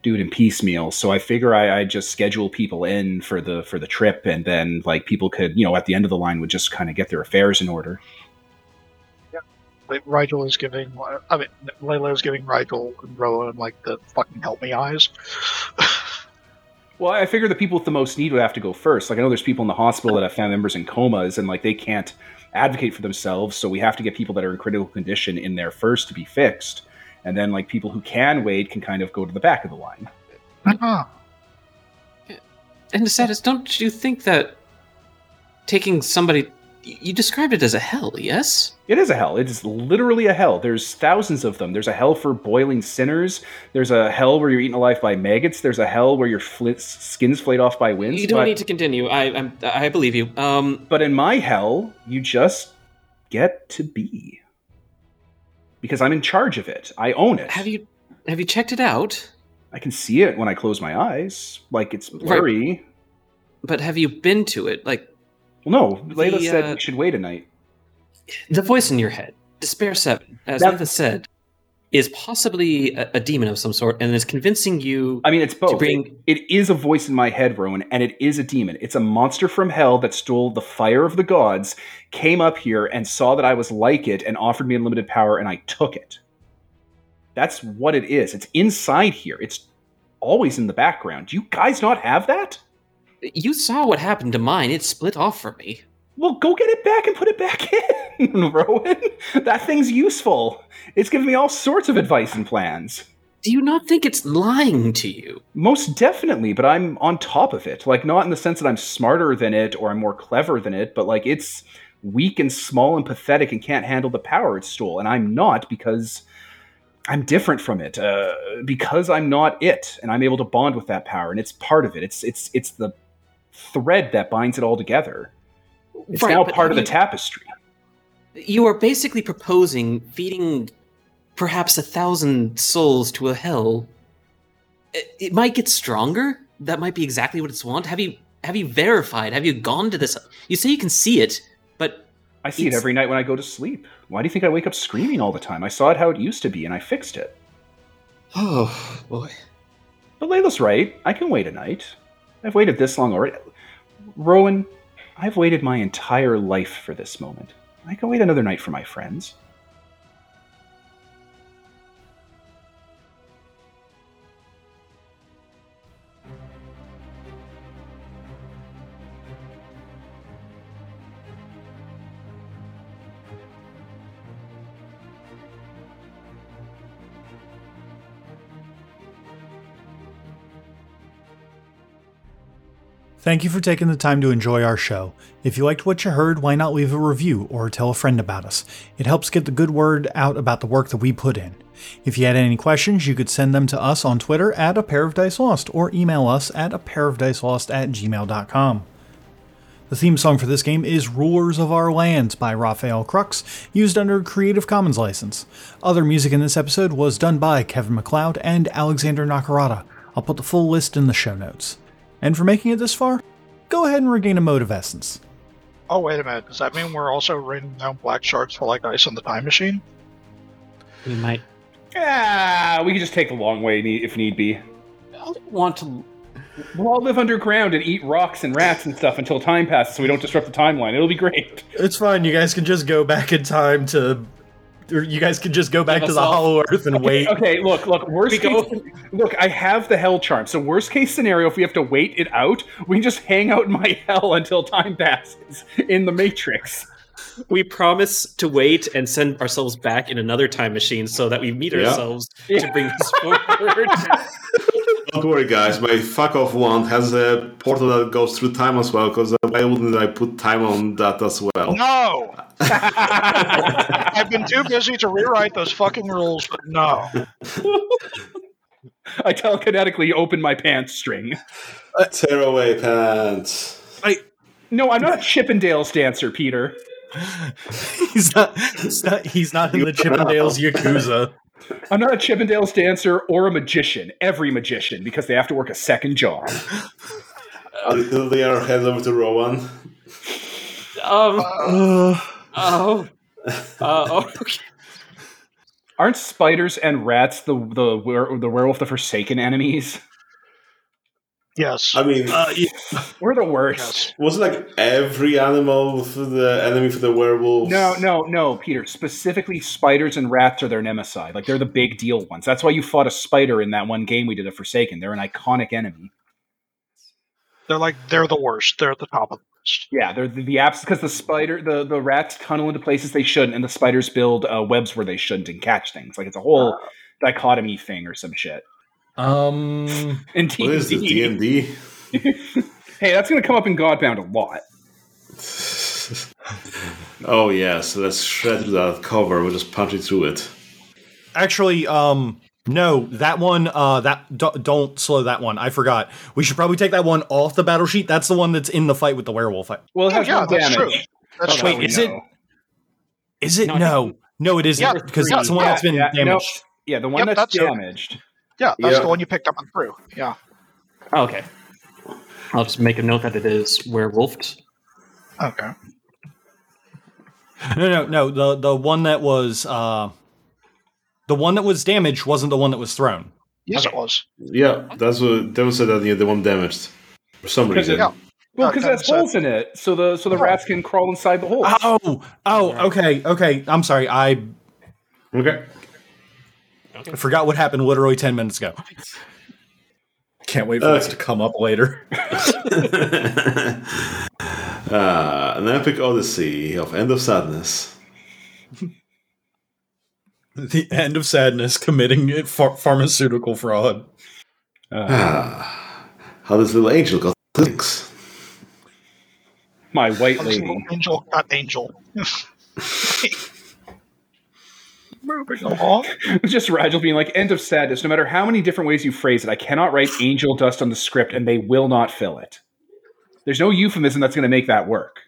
do it in piecemeal. So I figure I, I just schedule people in for the for the trip, and then like people could, you know, at the end of the line would just kind of get their affairs in order. Like, Rigel is giving, I mean, Layla is giving Rigel and Rowan like the fucking help me eyes. Well, I figure the people with the most need would have to go first. Like I know there's people in the hospital that have family members in comas, and like they can't advocate for themselves, so we have to get people that are in critical condition in there first to be fixed, and then like people who can wait can kind of go to the back of the line. Uh-huh. And Desatis, don't you think that taking somebody you described it as a hell, yes? It is a hell. It is literally a hell. There's thousands of them. There's a hell for boiling sinners. There's a hell where you're eaten alive by maggots. There's a hell where your fl- skin's flayed off by winds. You don't but, need to continue. I I'm, I believe you. Um, but in my hell, you just get to be. Because I'm in charge of it. I own it. have you have you checked it out? I can see it when I close my eyes. Like it's blurry. But have you been to it? Like Well, no. Layla The, said uh, we should wait a night. the voice in your head, Despair Seven, as That- Nathan said, is possibly a, a demon of some sort, and is convincing you I mean, it's both. to bring. It is a voice in my head, Rowan, and it is a demon. It's a monster from hell that stole the fire of the gods, came up here and saw that I was like it, and offered me unlimited power, and I took it. That's what it is. It's inside here. It's always in the background. Do you guys not have that? You saw what happened to mine. It split off from me. Well, go get it back and put it back in, Rowan. That thing's useful. It's given me all sorts of advice and plans. Do you not think it's lying to you? Most definitely, but I'm on top of it. Like, not in the sense that I'm smarter than it or I'm more clever than it, but like it's weak and small and pathetic and can't handle the power it stole. And I'm not because I'm different from it. Uh, because I'm not it, and I'm able to bond with that power, and it's part of it. It's it's it's the thread that binds it all together. It's Right, now part of the you- tapestry. You are basically proposing feeding perhaps a thousand souls to a hell. It, it might get stronger. That might be exactly what it's want. Have you have you verified? Have you gone to this? You say you can see it, but I see it every night when I go to sleep. Why do you think I wake up screaming all the time? I saw it how it used to be, and I fixed it. oh boy. But Layla's right. I can wait a night. I've waited this long already. Rowan, I've waited my entire life for this moment. I can wait another night for my friends. Thank you for taking the time to enjoy our show. If you liked what you heard, why not leave a review or tell a friend about us? It helps get the good word out about the work that we put in. If you had any questions, you could send them to us on Twitter at a pair of dice lost or email us at a pair of dice lost at gmail.com. The theme song for this game is Rulers of Our Lands by Rafael Krux, used under a Creative Commons license. Other music in this episode was done by Kevin MacLeod and Alexander Nakarada. I'll put the full list in the show notes. And for making it this far, go ahead and regain a mode of essence. Oh, wait a minute. Does that mean we're also raining down black sharks for like ice on the time machine? We might Ah, we can just take the long way if need be. I want to. We'll all live underground and eat rocks and rats and stuff until time passes so we don't disrupt the timeline. It'll be great. It's fine. You guys can just go back in time to, or you guys can just go back to the all- Hollow Earth and wait. Okay, look, look, worst We case go- look, I have the hell charm. So worst case scenario, if we have to wait it out, we can just hang out in my hell until time passes in the Matrix. We promise to wait and send ourselves back in another time machine so that we meet Yeah. ourselves Yeah. to bring this forward. Don't worry, guys. My fuck off wand has a portal that goes through time as well. Because uh, why wouldn't I put time on that as well? No! I've been too busy to rewrite those fucking rules, but no. I telekinetically open my pants string. Uh, tear away pants. I No, I'm not a Chippendales dancer, Peter. he's not. He's not. He's not in the Chippendales Yakuza. I'm not a Chippendales dancer or a magician. Every magician, because they have to work a second job. Until they are head over to Rowan. um. Uh, Oh. Uh, okay. Aren't spiders and rats the the the werewolf the forsaken enemies? Yes. I mean, uh, yeah. We're the worst. yes. wasn't like every animal for the enemy for the werewolves? No, no, no, Peter. Specifically, spiders and rats are their nemesis. Like they're the big deal ones. That's why you fought a spider in that one game we did, a Forsaken. They're an iconic enemy. They're like, they're the worst. They're at the top of the list. Yeah, they're the, the apps because the spider, the the rats tunnel into places they shouldn't, and the spiders build uh, webs where they shouldn't and catch things. Like it's a whole dichotomy thing or some shit. Um. In What is this, D&D. D&D? Hey, that's going to come up in Godbound a lot. oh, yeah, so let's shred through that cover. We'll just punch it through it. Actually, um, no, that one. Uh, that don't, don't slow that one. I forgot. We should probably take that one off the battle sheet. That's the one that's in the fight with the werewolf. Well, it Oh, has yeah, no that's damage. true. That's Oh, true. that is it- know. Is it? No, No, no, it isn't Yeah, because yeah, that's the one that's been yeah, no. damaged. Yeah, the one Yep, that's, that's it. Damaged. Yeah, that's Yeah. the one you picked up and through. Yeah. Oh, okay. I'll just make a note that it is werewolfed. Okay. No, no, no. The the one that was uh, the one that was damaged wasn't the one that was thrown. Yes, Okay. it was. Yeah, that's what they said that you're the one damaged. For some reason. Yeah. Well, because Kevin it has holes in it, so the so the Yeah. rats can crawl inside the holes. Oh, oh, okay, okay. I'm sorry. I Okay. I forgot what happened literally 10 minutes ago. Can't wait for this to come up later. uh, an epic odyssey of End of Sadness. the end of sadness committing ph- pharmaceutical fraud. Uh, Ah, how this little angel got links. my white lady. Angel, not angel. Moving along. Just Rigel being like, end of sadness. No matter how many different ways you phrase it, I cannot write angel dust on the script and they will not fill it. There's no euphemism that's going to make that work.